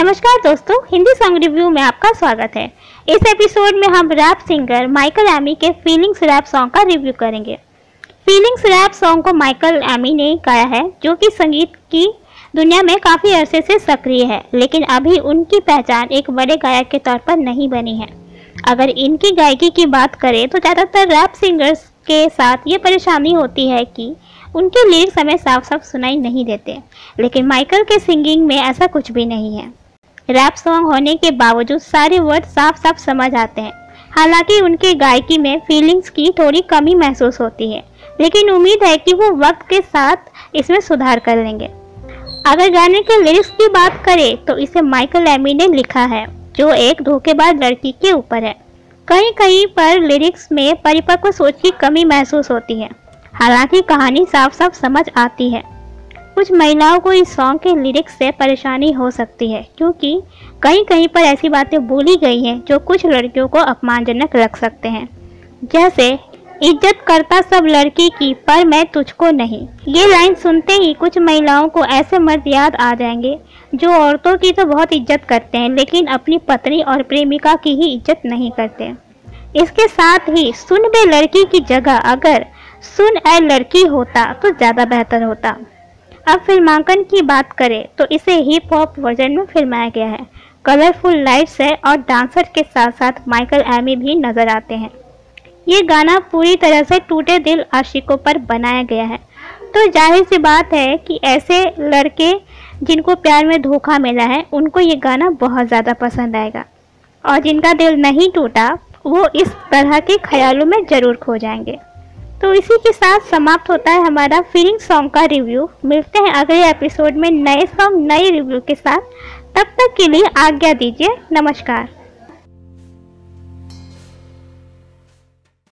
नमस्कार दोस्तों, Hindi song review में आपका स्वागत है। इस एपिसोड में हम रैप सिंगर माइकल एमी के फीलिंग्स रैप सॉन्ग का रिव्यू करेंगे। फीलिंग्स रैप सॉन्ग को माइकल एमी ने गाया है, जो कि संगीत की दुनिया में काफ़ी अरसे से सक्रिय है, लेकिन अभी उनकी पहचान एक बड़े गायक के तौर पर नहीं बनी है। अगर इनकी गायकी की बात करें तो ज़्यादातर रैप सिंगर्स के साथ ये परेशानी होती है कि उनके लिरिक्स हमें साफ़ साफ़ सुनाई नहीं देते। लेकिन माइकल के सिंगिंग में ऐसा कुछ भी नहीं है। रैप सॉन्ग होने के बावजूद सारे वर्ड साफ़ साफ़ समझ आते हैं। हालाँकि उनके गायकी में फीलिंग्स की थोड़ी कमी महसूस होती है, लेकिन उम्मीद है कि वो वक्त के साथ इसमें सुधार कर लेंगे। अगर गाने के लिरिक्स की बात करें तो इसे माइकल एमी ने लिखा है, जो एक धोखेबाज लड़की के ऊपर है। कहीं कहीं पर लिरिक्स में परिपक्व सोच की कमी महसूस होती है। हालाँकि कहानी साफ़ साफ़ समझ आती है। कुछ महिलाओं को इस सॉन्ग के लिरिक्स से परेशानी हो सकती है, क्योंकि कहीं कहीं पर ऐसी बातें बोली गई हैं जो कुछ लड़कियों को अपमानजनक लग सकते हैं। जैसे, इज़्ज़त करता सब लड़की की, पर मैं तुझको नहीं। ये लाइन सुनते ही कुछ महिलाओं को ऐसे मर्द याद आ जाएँगे, जो औरतों की तो बहुत इज़्ज़त करते हैं, लेकिन अपनी पत्नी और प्रेमिका की ही इज़्ज़त नहीं करते। इसके साथ ही, सुन बे लड़की की जगह, अगर सुन ए लड़की होता तो ज़्यादा बेहतर होता। अब फिल्मांकन की बात करें तो इसे हिप हॉप वर्जन में फिल्माया गया है। कलरफुल लाइट्स है और डांसर के साथ साथ माइकल एमी भी नज़र आते हैं। ये गाना पूरी तरह से टूटे दिल आशिकों पर बनाया गया है। तो ज़ाहिर सी बात है कि ऐसे लड़के जिनको प्यार में धोखा मिला है, उनको ये गाना बहुत ज़्यादा पसंद आएगा। और जिनका दिल नहीं टूटा, वो इस तरह के ख्यालों में ज़रूर खो जाएँगे। तो इसी के साथ समाप्त होता है हमारा फीलिंग सॉन्ग का रिव्यू मिलते हैं अगले एपिसोड में नए सॉन्ग नए रिव्यू के साथ। तब तक के लिए आज्ञा दीजिए। नमस्कार।